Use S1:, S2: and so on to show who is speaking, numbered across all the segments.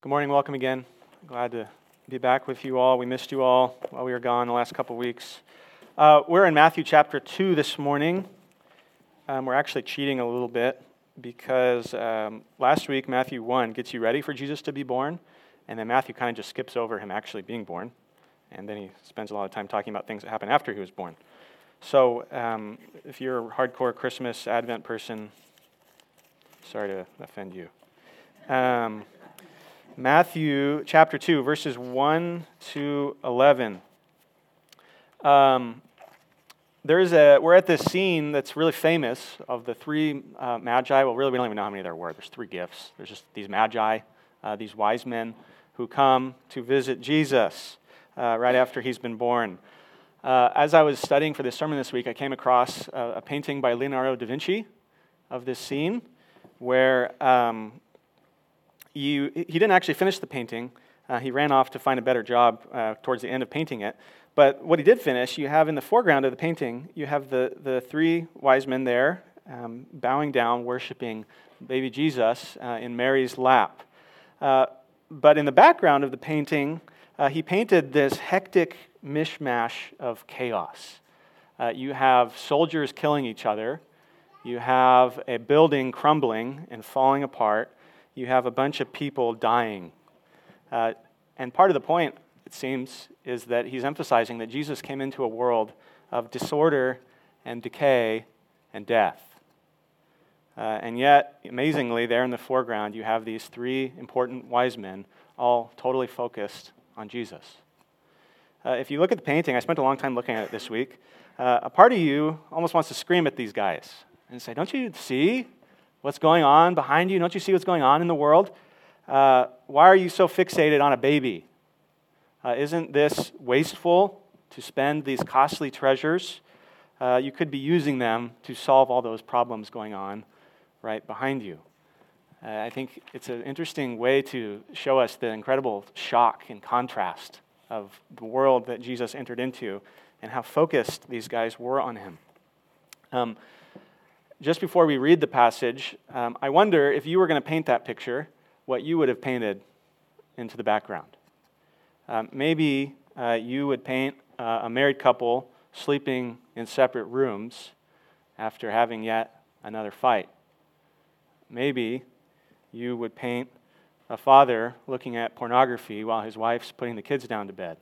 S1: Good morning, welcome again. Glad to be back with you all. We missed you all while we were gone the last couple weeks. Uh, we're in Matthew chapter 2 this morning. Um, we're actually cheating a little bit because um, last week, Matthew 1 gets you ready for Jesus to be born, and then Matthew kind of just skips over him actually being born, and then he spends a lot of time talking about things that happened after he was born. So um, if you're a hardcore Christmas Advent person, sorry to offend you. Matthew chapter 2, verses 1 to 11. Um, there's a, we're at this scene that's really famous of the three uh, magi. Well, really, we don't even know how many there were. There's three gifts. There's just these magi, uh, these wise men who come to visit Jesus uh, right after he's been born. Uh, as I was studying for this sermon this week, I came across a, a painting by Leonardo da Vinci of this scene where um, you, he didn't actually finish the painting. Uh, he ran off to find a better job uh, towards the end of painting it. But what he did finish, you have in the foreground of the painting, you have the, the three wise men there um, bowing down, worshiping baby Jesus uh, in Mary's lap. Uh, but in the background of the painting, uh, he painted this hectic mishmash of chaos. Uh, you have soldiers killing each other, you have a building crumbling and falling apart you have a bunch of people dying. Uh, and part of the point, it seems, is that he's emphasizing that Jesus came into a world of disorder and decay and death. Uh, and yet, amazingly, there in the foreground, you have these three important wise men, all totally focused on Jesus. Uh, if you look at the painting, I spent a long time looking at it this week. Uh, a part of you almost wants to scream at these guys and say, Don't you see what's going on behind you? Don't you see what's going on in the world? Uh, why are you so fixated on a baby? Uh, isn't this wasteful to spend these costly treasures? Uh, you could be using them to solve all those problems going on right behind you. Uh, I think it's an interesting way to show us the incredible shock and contrast of the world that Jesus entered into and how focused these guys were on him. Um, just before we read the passage, um, I wonder if you were going to paint that picture, what you would have painted into the background. Um, maybe uh, you would paint uh, a married couple sleeping in separate rooms after having yet another fight. Maybe you would paint a father looking at pornography while his wife's putting the kids down to bed.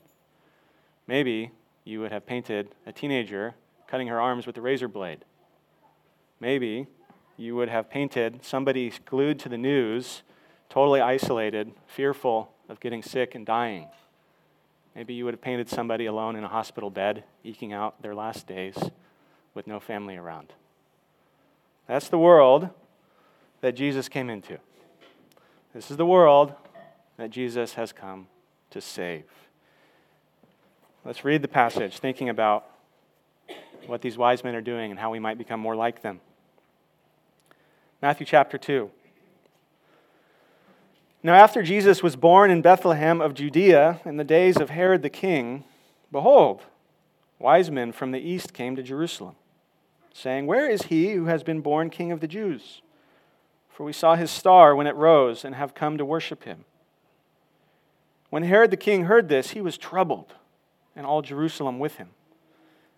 S1: Maybe you would have painted a teenager cutting her arms with a razor blade. Maybe you would have painted somebody glued to the news, totally isolated, fearful of getting sick and dying. Maybe you would have painted somebody alone in a hospital bed, eking out their last days with no family around. That's the world that Jesus came into. This is the world that Jesus has come to save. Let's read the passage, thinking about what these wise men are doing and how we might become more like them. Matthew chapter 2. Now, after Jesus was born in Bethlehem of Judea in the days of Herod the king, behold, wise men from the east came to Jerusalem, saying, Where is he who has been born king of the Jews? For we saw his star when it rose and have come to worship him. When Herod the king heard this, he was troubled, and all Jerusalem with him.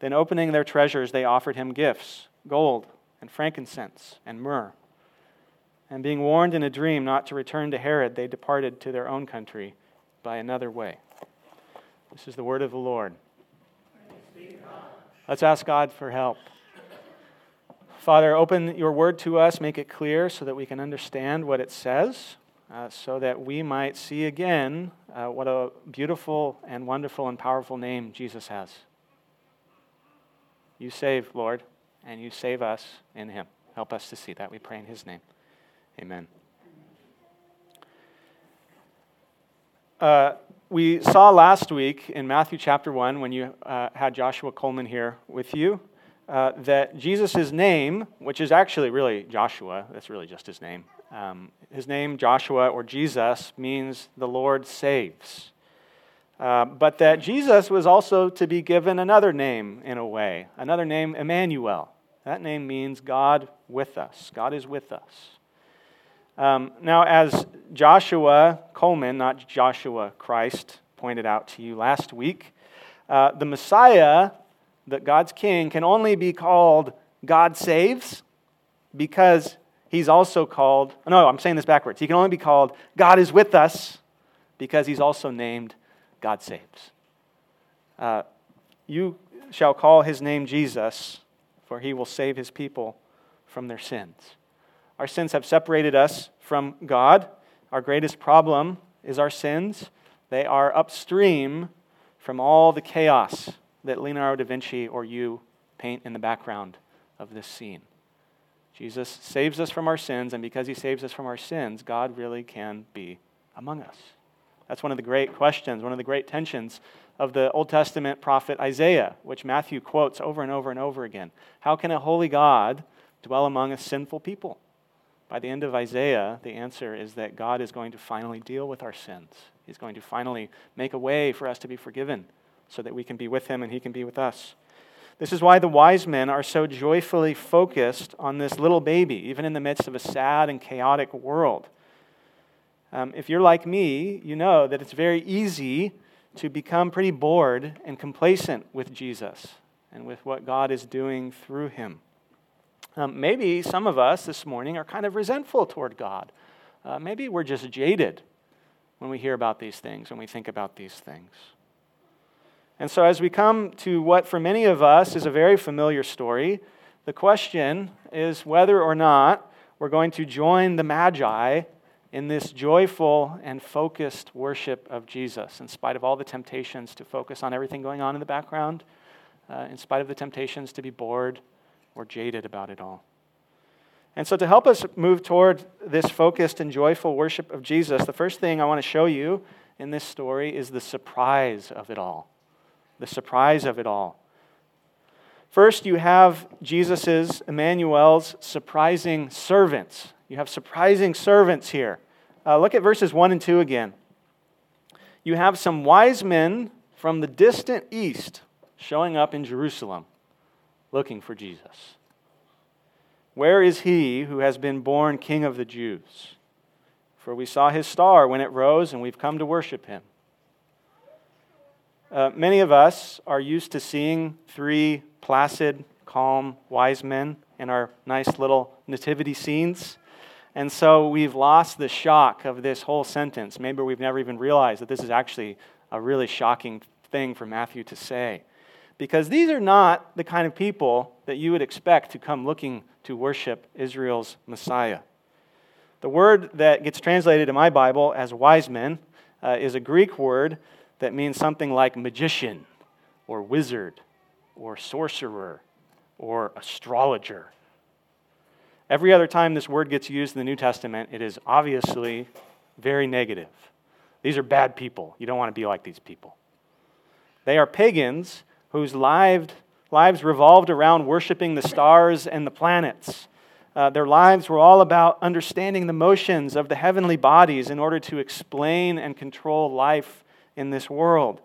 S1: Then, opening their treasures, they offered him gifts gold and frankincense and myrrh. And being warned in a dream not to return to Herod, they departed to their own country by another way. This is the word of the Lord. Let's ask God for help. Father, open your word to us, make it clear so that we can understand what it says, uh, so that we might see again uh, what a beautiful and wonderful and powerful name Jesus has. You save, Lord, and you save us in him. Help us to see that. We pray in his name. Amen. Uh, we saw last week in Matthew chapter 1, when you uh, had Joshua Coleman here with you, uh, that Jesus' name, which is actually really Joshua, that's really just his name, um, his name, Joshua or Jesus, means the Lord saves. Uh, but that Jesus was also to be given another name in a way, another name, Emmanuel. That name means God with us. God is with us. Um, now, as Joshua Coleman, not Joshua Christ, pointed out to you last week, uh, the Messiah, that God's King, can only be called God saves because he's also called, no, I'm saying this backwards. He can only be called God is with us because he's also named God saves. Uh, you shall call his name Jesus, for he will save his people from their sins. Our sins have separated us from God. Our greatest problem is our sins. They are upstream from all the chaos that Leonardo da Vinci or you paint in the background of this scene. Jesus saves us from our sins, and because he saves us from our sins, God really can be among us. That's one of the great questions, one of the great tensions of the Old Testament prophet Isaiah, which Matthew quotes over and over and over again. How can a holy God dwell among a sinful people? By the end of Isaiah, the answer is that God is going to finally deal with our sins. He's going to finally make a way for us to be forgiven so that we can be with Him and He can be with us. This is why the wise men are so joyfully focused on this little baby, even in the midst of a sad and chaotic world. Um, if you're like me, you know that it's very easy to become pretty bored and complacent with Jesus and with what God is doing through Him. Um, maybe some of us this morning are kind of resentful toward God. Uh, maybe we're just jaded when we hear about these things, when we think about these things. And so, as we come to what for many of us is a very familiar story, the question is whether or not we're going to join the Magi in this joyful and focused worship of Jesus, in spite of all the temptations to focus on everything going on in the background, uh, in spite of the temptations to be bored or jaded about it all. And so, to help us move toward this focused and joyful worship of Jesus, the first thing I want to show you in this story is the surprise of it all. The surprise of it all. First, you have Jesus's, Emmanuel's surprising servants. You have surprising servants here. Uh, look at verses 1 and 2 again. You have some wise men from the distant east showing up in Jerusalem looking for Jesus. Where is he who has been born King of the Jews? For we saw his star when it rose, and we've come to worship him. Uh, many of us are used to seeing three placid, calm, wise men in our nice little nativity scenes. And so we've lost the shock of this whole sentence. Maybe we've never even realized that this is actually a really shocking thing for Matthew to say because these are not the kind of people that you would expect to come looking to worship Israel's Messiah. The word that gets translated in my Bible as wise men uh, is a Greek word that means something like magician or wizard or sorcerer or astrologer. Every other time this word gets used in the New Testament, it is obviously very negative. These are bad people. You don't want to be like these people. They are pagans whose lives, lives revolved around worshiping the stars and the planets. Uh, their lives were all about understanding the motions of the heavenly bodies in order to explain and control life in this world.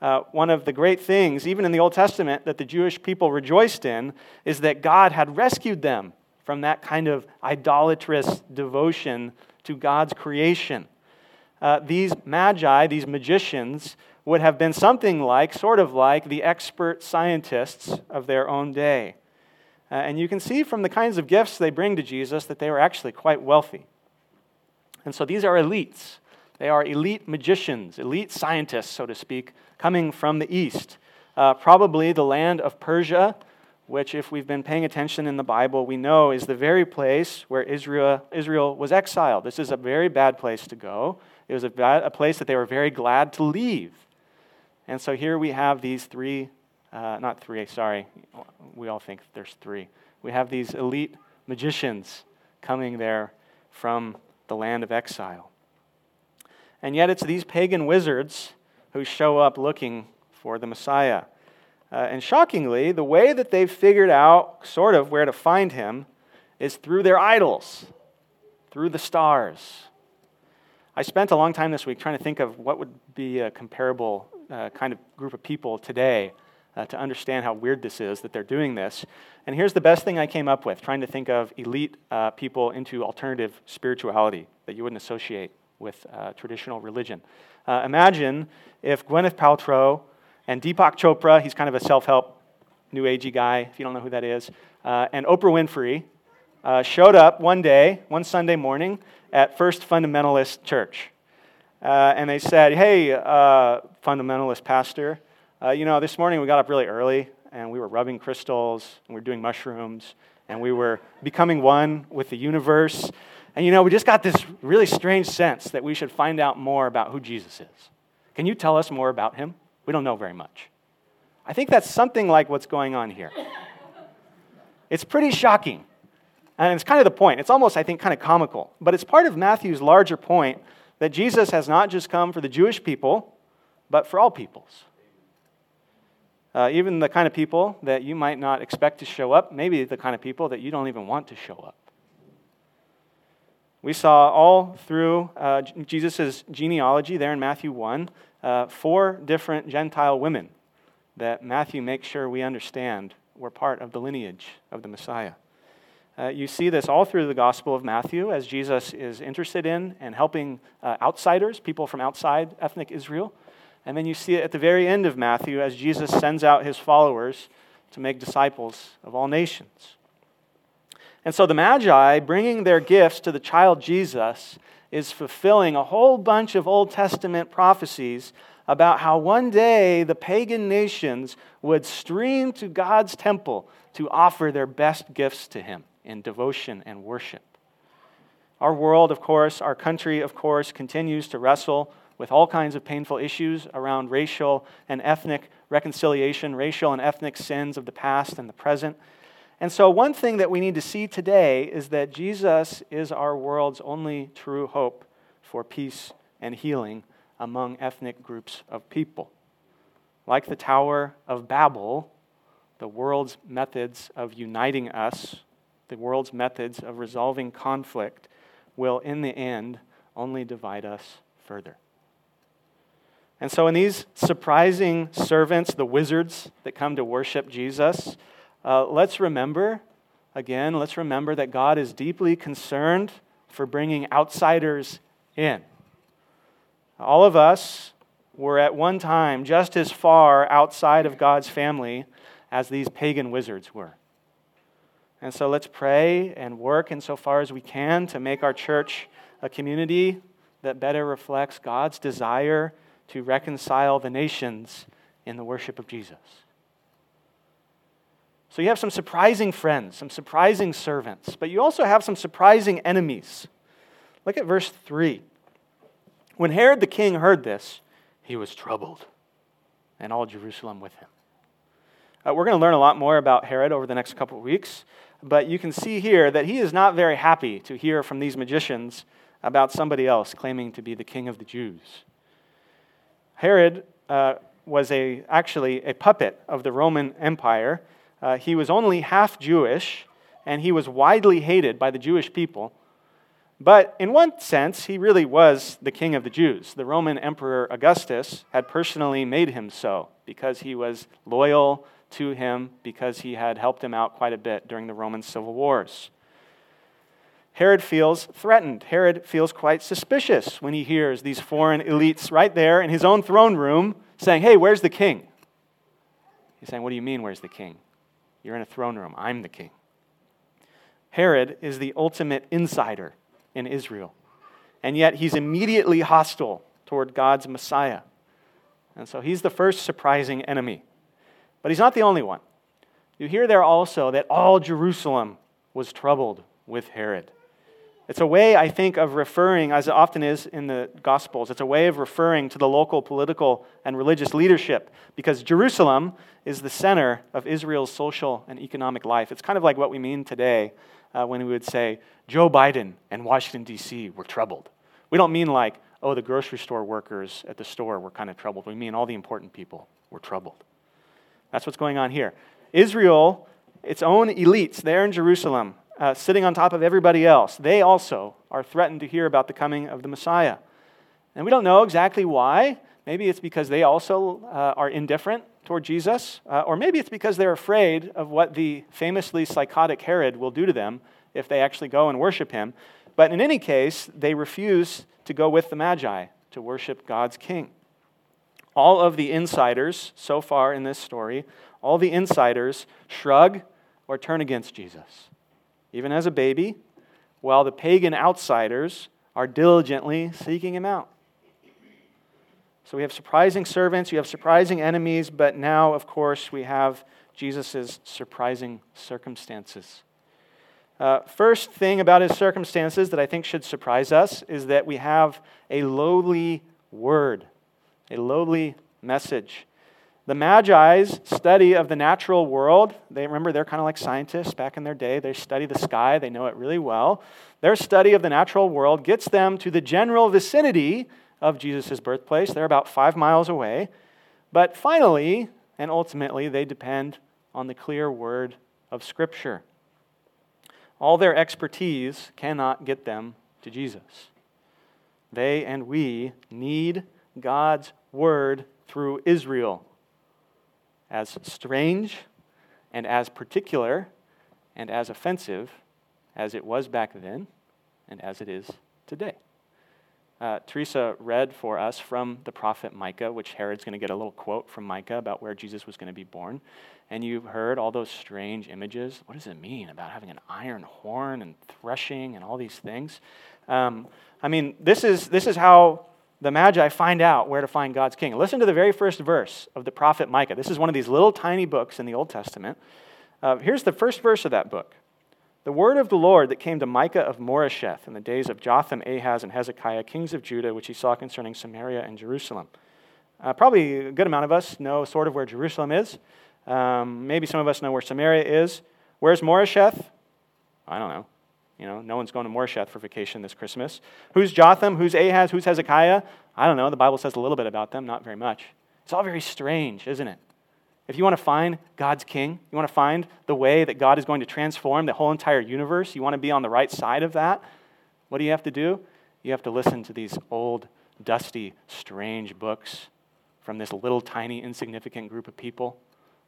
S1: Uh, one of the great things, even in the Old Testament, that the Jewish people rejoiced in is that God had rescued them from that kind of idolatrous devotion to God's creation. Uh, these magi, these magicians, would have been something like, sort of like, the expert scientists of their own day. Uh, and you can see from the kinds of gifts they bring to Jesus that they were actually quite wealthy. And so these are elites. They are elite magicians, elite scientists, so to speak, coming from the east. Uh, probably the land of Persia, which, if we've been paying attention in the Bible, we know is the very place where Israel, Israel was exiled. This is a very bad place to go. It was a, bad, a place that they were very glad to leave. And so here we have these three, uh, not three, sorry, we all think there's three. We have these elite magicians coming there from the land of exile. And yet it's these pagan wizards who show up looking for the Messiah. Uh, and shockingly, the way that they've figured out sort of where to find him is through their idols, through the stars. I spent a long time this week trying to think of what would be a comparable uh, kind of group of people today uh, to understand how weird this is that they're doing this. And here's the best thing I came up with trying to think of elite uh, people into alternative spirituality that you wouldn't associate with uh, traditional religion. Uh, imagine if Gwyneth Paltrow and Deepak Chopra, he's kind of a self help, new agey guy, if you don't know who that is, uh, and Oprah Winfrey showed up one day, one Sunday morning, at First Fundamentalist Church. Uh, and they said, Hey, uh, fundamentalist pastor, uh, you know, this morning we got up really early and we were rubbing crystals and we were doing mushrooms and we were becoming one with the universe. And you know, we just got this really strange sense that we should find out more about who Jesus is. Can you tell us more about him? We don't know very much. I think that's something like what's going on here. It's pretty shocking. And it's kind of the point. It's almost, I think, kind of comical. But it's part of Matthew's larger point that Jesus has not just come for the Jewish people, but for all peoples. Uh, even the kind of people that you might not expect to show up, maybe the kind of people that you don't even want to show up. We saw all through uh, Jesus' genealogy there in Matthew 1 uh, four different Gentile women that Matthew makes sure we understand were part of the lineage of the Messiah. Uh, you see this all through the Gospel of Matthew as Jesus is interested in and helping uh, outsiders, people from outside ethnic Israel. And then you see it at the very end of Matthew as Jesus sends out his followers to make disciples of all nations. And so the Magi, bringing their gifts to the child Jesus, is fulfilling a whole bunch of Old Testament prophecies about how one day the pagan nations would stream to God's temple to offer their best gifts to him in devotion and worship. Our world, of course, our country, of course, continues to wrestle with all kinds of painful issues around racial and ethnic reconciliation, racial and ethnic sins of the past and the present. And so, one thing that we need to see today is that Jesus is our world's only true hope for peace and healing among ethnic groups of people. Like the Tower of Babel, the world's methods of uniting us the world's methods of resolving conflict will, in the end, only divide us further. And so, in these surprising servants, the wizards that come to worship Jesus, uh, let's remember, again, let's remember that God is deeply concerned for bringing outsiders in. All of us were at one time just as far outside of God's family as these pagan wizards were. And so let's pray and work insofar as we can to make our church a community that better reflects God's desire to reconcile the nations in the worship of Jesus. So you have some surprising friends, some surprising servants, but you also have some surprising enemies. Look at verse 3. When Herod the king heard this, he was troubled, and all Jerusalem with him. Uh, we're going to learn a lot more about Herod over the next couple of weeks. But you can see here that he is not very happy to hear from these magicians about somebody else claiming to be the king of the Jews. Herod uh, was a, actually a puppet of the Roman Empire. Uh, he was only half Jewish, and he was widely hated by the Jewish people. But in one sense, he really was the king of the Jews. The Roman Emperor Augustus had personally made him so because he was loyal to him because he had helped him out quite a bit during the Roman civil wars. Herod feels threatened. Herod feels quite suspicious when he hears these foreign elites right there in his own throne room saying, Hey, where's the king? He's saying, What do you mean, where's the king? You're in a throne room. I'm the king. Herod is the ultimate insider in Israel. and yet he's immediately hostile toward God's Messiah. And so he's the first surprising enemy. But he's not the only one. You hear there also that all Jerusalem was troubled with Herod. It's a way, I think, of referring, as it often is in the Gospels, it's a way of referring to the local political and religious leadership because Jerusalem is the center of Israel's social and economic life. It's kind of like what we mean today uh, when we would say, Joe Biden and Washington, D.C. were troubled. We don't mean like, oh, the grocery store workers at the store were kind of troubled. We mean all the important people were troubled. That's what's going on here. Israel, its own elites there in Jerusalem, uh, sitting on top of everybody else, they also are threatened to hear about the coming of the Messiah. And we don't know exactly why. Maybe it's because they also uh, are indifferent toward Jesus, uh, or maybe it's because they're afraid of what the famously psychotic Herod will do to them if they actually go and worship him. But in any case, they refuse to go with the Magi to worship God's king. All of the insiders so far in this story, all the insiders shrug or turn against Jesus even as a baby, while the pagan outsiders are diligently seeking him out. So we have surprising servants, you have surprising enemies, but now, of course, we have Jesus' surprising circumstances. Uh, first thing about his circumstances that I think should surprise us is that we have a lowly word, a lowly message. The Magi's study of the natural world, they remember they're kind of like scientists back in their day. They study the sky, they know it really well. Their study of the natural world gets them to the general vicinity of Jesus' birthplace. They're about five miles away. But finally, and ultimately, they depend on the clear word of Scripture. All their expertise cannot get them to Jesus. They and we need God's word through Israel as strange and as particular and as offensive as it was back then and as it is today. Uh, Teresa read for us from the prophet Micah, which Herod's going to get a little quote from Micah about where Jesus was going to be born. And you've heard all those strange images. What does it mean about having an iron horn and threshing and all these things? Um, I mean, this is, this is how the Magi find out where to find God's king. Listen to the very first verse of the prophet Micah. This is one of these little tiny books in the Old Testament. Uh, here's the first verse of that book. The word of the Lord that came to Micah of Moresheth in the days of Jotham, Ahaz, and Hezekiah, kings of Judah, which he saw concerning Samaria and Jerusalem. Uh, probably a good amount of us know sort of where Jerusalem is. Um, maybe some of us know where Samaria is. Where's Moresheth? I don't know. You know, no one's going to Moresheth for vacation this Christmas. Who's Jotham? Who's Ahaz? Who's Hezekiah? I don't know. The Bible says a little bit about them, not very much. It's all very strange, isn't it? If you want to find God's king, you want to find the way that God is going to transform the whole entire universe, you want to be on the right side of that, what do you have to do? You have to listen to these old, dusty, strange books from this little, tiny, insignificant group of people.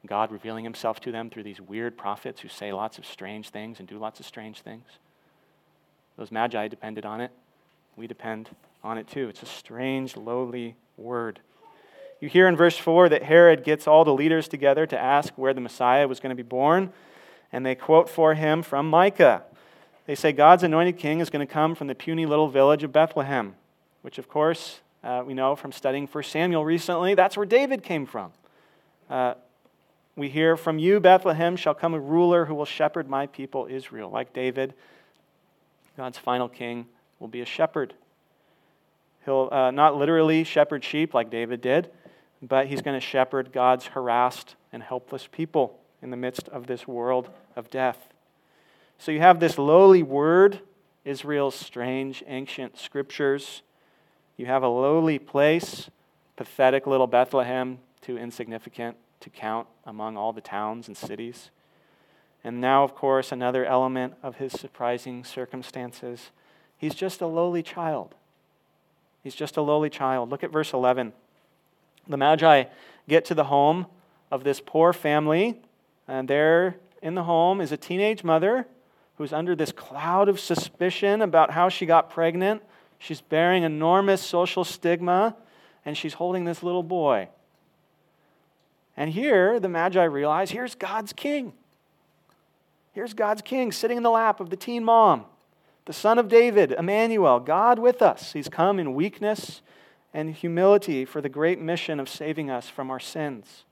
S1: God revealing himself to them through these weird prophets who say lots of strange things and do lots of strange things. Those magi depended on it. We depend on it too. It's a strange, lowly word. You hear in verse 4 that Herod gets all the leaders together to ask where the Messiah was going to be born, and they quote for him from Micah. They say God's anointed king is going to come from the puny little village of Bethlehem, which, of course, uh, we know from studying 1 Samuel recently, that's where David came from. Uh, we hear, From you, Bethlehem, shall come a ruler who will shepherd my people Israel. Like David, God's final king will be a shepherd. He'll uh, not literally shepherd sheep like David did, but he's going to shepherd God's harassed and helpless people in the midst of this world of death. So you have this lowly word, Israel's strange ancient scriptures. You have a lowly place, pathetic little Bethlehem, too insignificant to count among all the towns and cities. And now, of course, another element of his surprising circumstances. He's just a lowly child. He's just a lowly child. Look at verse 11. The Magi get to the home of this poor family, and there in the home is a teenage mother who's under this cloud of suspicion about how she got pregnant. She's bearing enormous social stigma, and she's holding this little boy. And here, the Magi realize here's God's king. Here's God's king sitting in the lap of the teen mom. the Son of David, Emmanuel, God with us. He's come in weakness and humility for the great mission of saving us from our sins.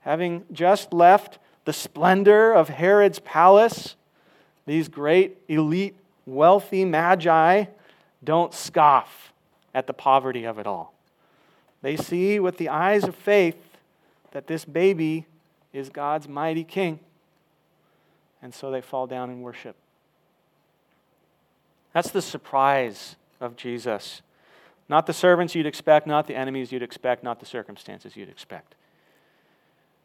S1: Having just left the splendor of Herod's palace, these great, elite, wealthy magi don't scoff at the poverty of it all. They see with the eyes of faith that this baby is God's mighty king. And so they fall down and worship. That's the surprise of Jesus. Not the servants you'd expect, not the enemies you'd expect, not the circumstances you'd expect.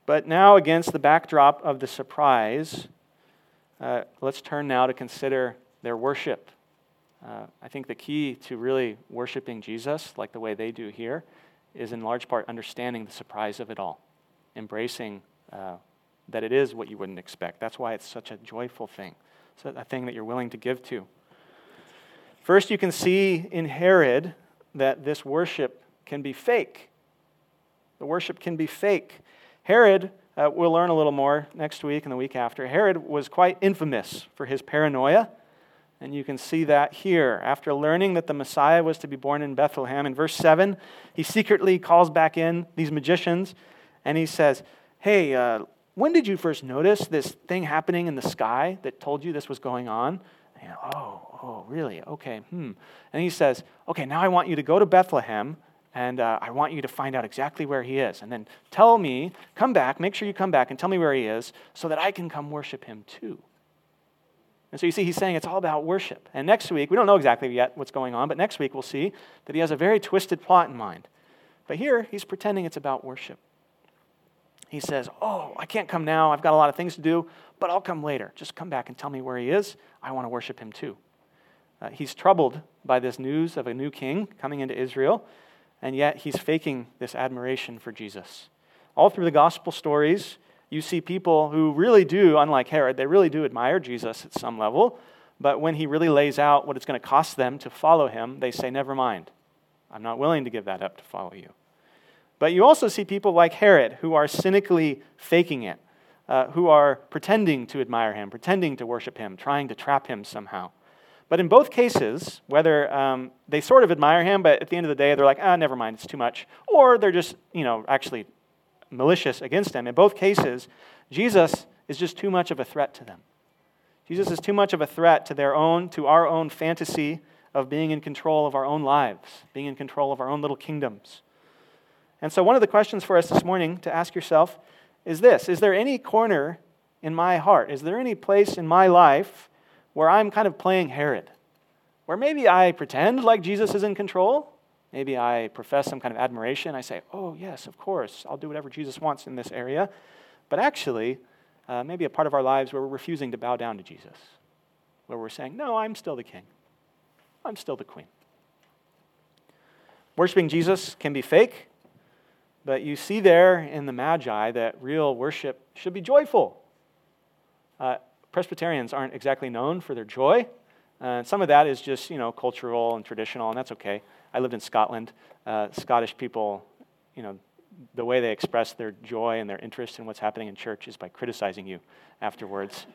S1: But now, against the backdrop of the surprise, uh, let's turn now to consider their worship. Uh, I think the key to really worshiping Jesus, like the way they do here, is in large part understanding the surprise of it all, embracing uh, that it is what you wouldn't expect. That's why it's such a joyful thing, so a thing that you're willing to give to. First, you can see in Herod that this worship can be fake. The worship can be fake. Herod, uh, we'll learn a little more next week and the week after. Herod was quite infamous for his paranoia. And you can see that here. After learning that the Messiah was to be born in Bethlehem, in verse 7, he secretly calls back in these magicians and he says, Hey, uh, when did you first notice this thing happening in the sky that told you this was going on? And, oh, oh, really? Okay, hmm. And he says, Okay, now I want you to go to Bethlehem and uh, I want you to find out exactly where he is. And then tell me, come back, make sure you come back and tell me where he is so that I can come worship him too. And so you see, he's saying it's all about worship. And next week, we don't know exactly yet what's going on, but next week we'll see that he has a very twisted plot in mind. But here, he's pretending it's about worship. He says, Oh, I can't come now. I've got a lot of things to do, but I'll come later. Just come back and tell me where he is. I want to worship him too. Uh, he's troubled by this news of a new king coming into Israel and yet he's faking this admiration for Jesus. All through the gospel stories, you see people who really do, unlike Herod, they really do admire Jesus at some level, but when he really lays out what it's going to cost them to follow him, they say, Never mind. I'm not willing to give that up to follow you. But you also see people like Herod who are cynically faking it, uh, who are pretending to admire him, pretending to worship him, trying to trap him somehow. But in both cases, whether um, they sort of admire him, but at the end of the day, they're like, ah, never mind, it's too much. Or they're just, you know, actually malicious against him. In both cases, Jesus is just too much of a threat to them. Jesus is too much of a threat to their own, to our own fantasy of being in control of our own lives, being in control of our own little kingdoms. And so, one of the questions for us this morning to ask yourself is this Is there any corner in my heart? Is there any place in my life where I'm kind of playing Herod, where maybe I pretend like Jesus is in control. Maybe I profess some kind of admiration. I say, oh, yes, of course, I'll do whatever Jesus wants in this area. But actually, uh, maybe a part of our lives where we're refusing to bow down to Jesus, where we're saying, no, I'm still the king, I'm still the queen. Worshipping Jesus can be fake, but you see there in the Magi that real worship should be joyful. Uh, Presbyterians aren't exactly known for their joy. Uh, some of that is just, you know, cultural and traditional, and that's okay. I lived in Scotland. Uh, Scottish people, you know, the way they express their joy and their interest in what's happening in church is by criticizing you afterwards.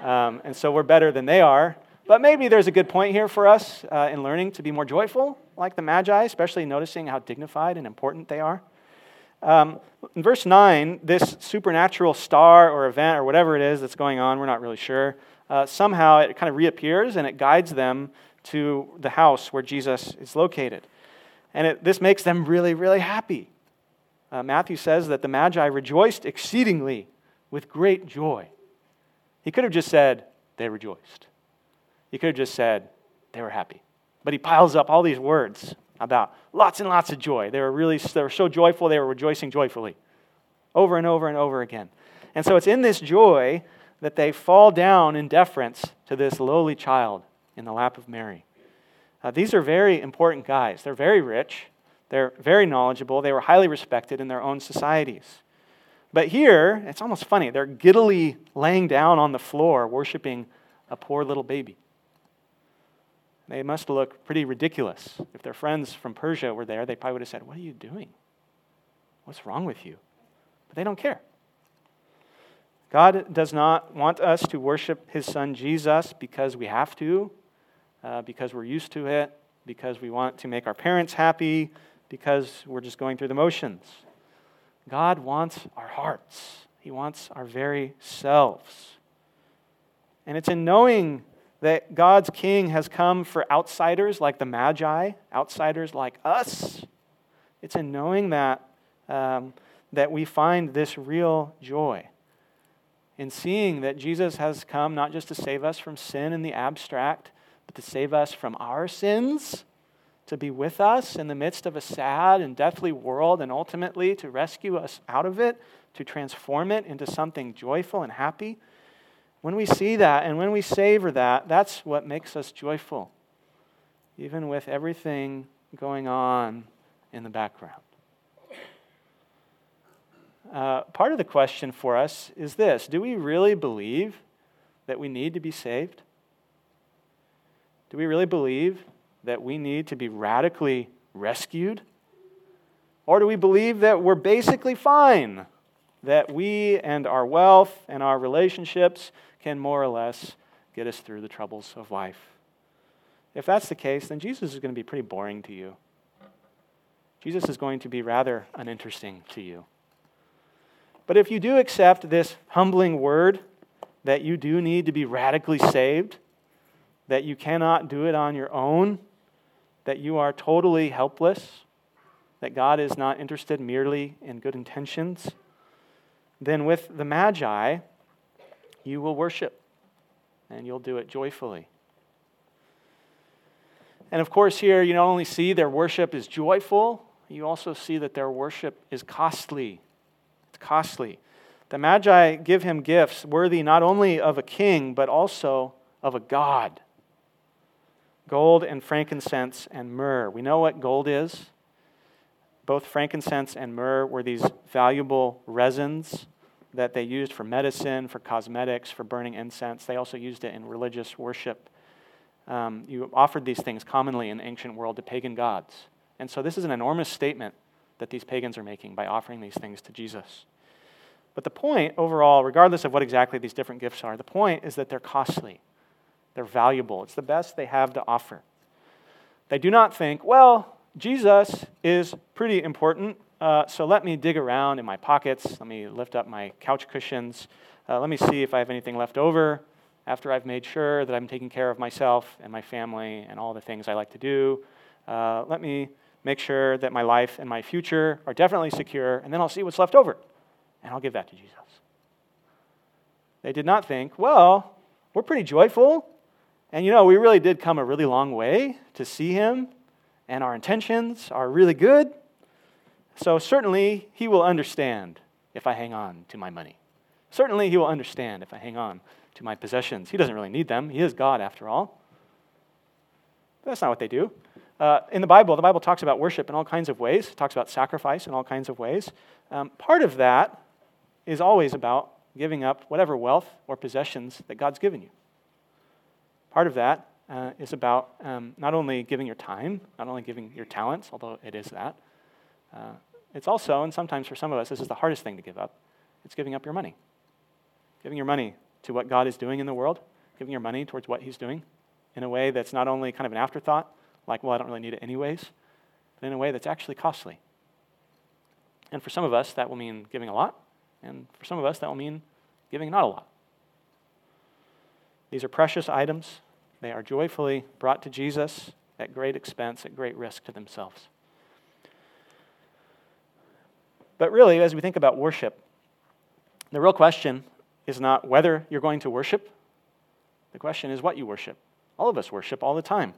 S1: Um, and so we're better than they are. But maybe there's a good point here for us uh, in learning to be more joyful, like the Magi, especially noticing how dignified and important they are. Um, in verse 9, this supernatural star or event or whatever it is that's going on, we're not really sure, uh, somehow it kind of reappears and it guides them to the house where Jesus is located. And it, this makes them really, really happy. Uh, Matthew says that the Magi rejoiced exceedingly with great joy. He could have just said, they rejoiced. He could have just said, they were happy. But he piles up all these words about lots and lots of joy. They were really they were so joyful, they were rejoicing joyfully over and over and over again. And so it's in this joy that they fall down in deference to this lowly child in the lap of Mary. Uh, these are very important guys. They're very rich, they're very knowledgeable, they were highly respected in their own societies. But here, it's almost funny. They're giddily laying down on the floor, worshiping a poor little baby. They must look pretty ridiculous. If their friends from Persia were there, they probably would have said, What are you doing? What's wrong with you? But they don't care. God does not want us to worship his son Jesus because we have to, uh, because we're used to it, because we want to make our parents happy, because we're just going through the motions. God wants our hearts, He wants our very selves. And it's in knowing that God's King has come for outsiders like the Magi, outsiders like us. It's in knowing that um, that we find this real joy. In seeing that Jesus has come not just to save us from sin in the abstract, but to save us from our sins to be with us in the midst of a sad and deathly world, and ultimately to rescue us out of it, to transform it into something joyful and happy. When we see that and when we savor that, that's what makes us joyful, even with everything going on in the background. Uh, part of the question for us is this Do we really believe that we need to be saved? Do we really believe that we need to be radically rescued? Or do we believe that we're basically fine? That we and our wealth and our relationships can more or less get us through the troubles of life? If that's the case, then Jesus is going to be pretty boring to you. Jesus is going to be rather uninteresting to you. But if you do accept this humbling word that you do need to be radically saved, that you cannot do it on your own, that you are totally helpless, that God is not interested merely in good intentions, then with the Magi, you will worship and you'll do it joyfully. And of course, here you not only see their worship is joyful, you also see that their worship is costly. It's costly. The Magi give him gifts worthy not only of a king, but also of a god gold and frankincense and myrrh. We know what gold is. Both frankincense and myrrh were these valuable resins that they used for medicine, for cosmetics, for burning incense. They also used it in religious worship. Um, you offered these things commonly in the ancient world to pagan gods. And so this is an enormous statement that these pagans are making by offering these things to Jesus. But the point overall, regardless of what exactly these different gifts are, the point is that they're costly. They're valuable. It's the best they have to offer. They do not think, well, Jesus is pretty important, uh, so let me dig around in my pockets. Let me lift up my couch cushions. Uh, let me see if I have anything left over after I've made sure that I'm taking care of myself and my family and all the things I like to do. Uh, let me make sure that my life and my future are definitely secure, and then I'll see what's left over, and I'll give that to Jesus. They did not think, well, we're pretty joyful. And you know, we really did come a really long way to see him, and our intentions are really good. So, certainly, he will understand if I hang on to my money. Certainly, he will understand if I hang on to my possessions. He doesn't really need them, he is God after all. But that's not what they do. Uh, in the Bible, the Bible talks about worship in all kinds of ways, it talks about sacrifice in all kinds of ways. Um, part of that is always about giving up whatever wealth or possessions that God's given you. Part of that uh, is about um, not only giving your time, not only giving your talents, although it is that, uh, it's also, and sometimes for some of us, this is the hardest thing to give up, it's giving up your money. Giving your money to what God is doing in the world, giving your money towards what He's doing in a way that's not only kind of an afterthought, like, well, I don't really need it anyways, but in a way that's actually costly. And for some of us, that will mean giving a lot, and for some of us, that will mean giving not a lot. These are precious items they are joyfully brought to Jesus at great expense, at great risk to themselves. But really, as we think about worship, the real question is not whether you're going to worship, the question is what you worship. All of us worship all the time.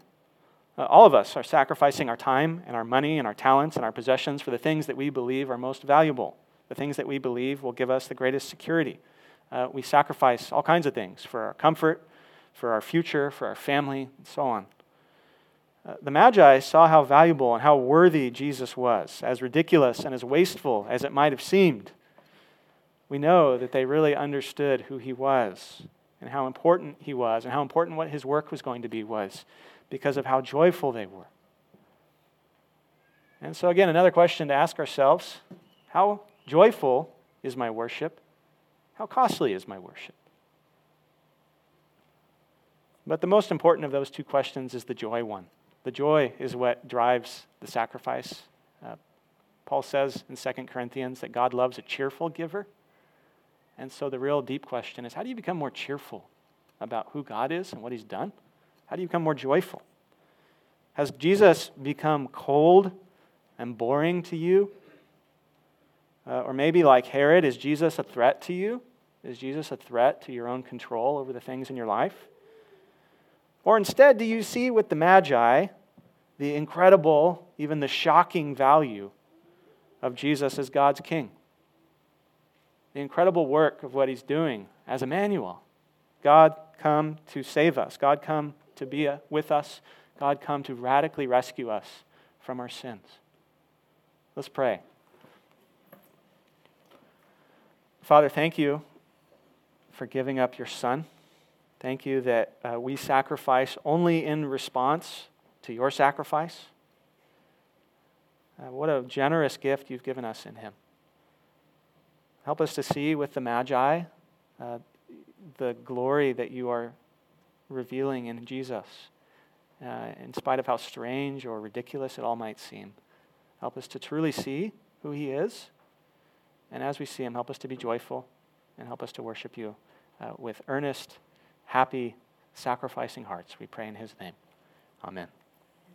S1: Uh, all of us are sacrificing our time and our money and our talents and our possessions for the things that we believe are most valuable, the things that we believe will give us the greatest security. Uh, we sacrifice all kinds of things for our comfort, for our future, for our family, and so on. Uh, the Magi saw how valuable and how worthy Jesus was, as ridiculous and as wasteful as it might have seemed. We know that they really understood who he was and how important he was and how important what his work was going to be was because of how joyful they were. And so, again, another question to ask ourselves how joyful is my worship? How costly is my worship? But the most important of those two questions is the joy one. The joy is what drives the sacrifice. Uh, Paul says in 2 Corinthians that God loves a cheerful giver. And so the real deep question is how do you become more cheerful about who God is and what he's done? How do you become more joyful? Has Jesus become cold and boring to you? Uh, or maybe like Herod, is Jesus a threat to you? Is Jesus a threat to your own control over the things in your life? Or instead, do you see with the Magi the incredible, even the shocking value of Jesus as God's King? The incredible work of what he's doing as Emmanuel. God come to save us, God come to be uh, with us, God come to radically rescue us from our sins. Let's pray. Father, thank you for giving up your Son. Thank you that uh, we sacrifice only in response to your sacrifice. Uh, what a generous gift you've given us in Him. Help us to see with the Magi uh, the glory that you are revealing in Jesus, uh, in spite of how strange or ridiculous it all might seem. Help us to truly see who He is. And as we see Him, help us to be joyful and help us to worship you uh, with earnest happy, sacrificing hearts. We pray in his name. Amen.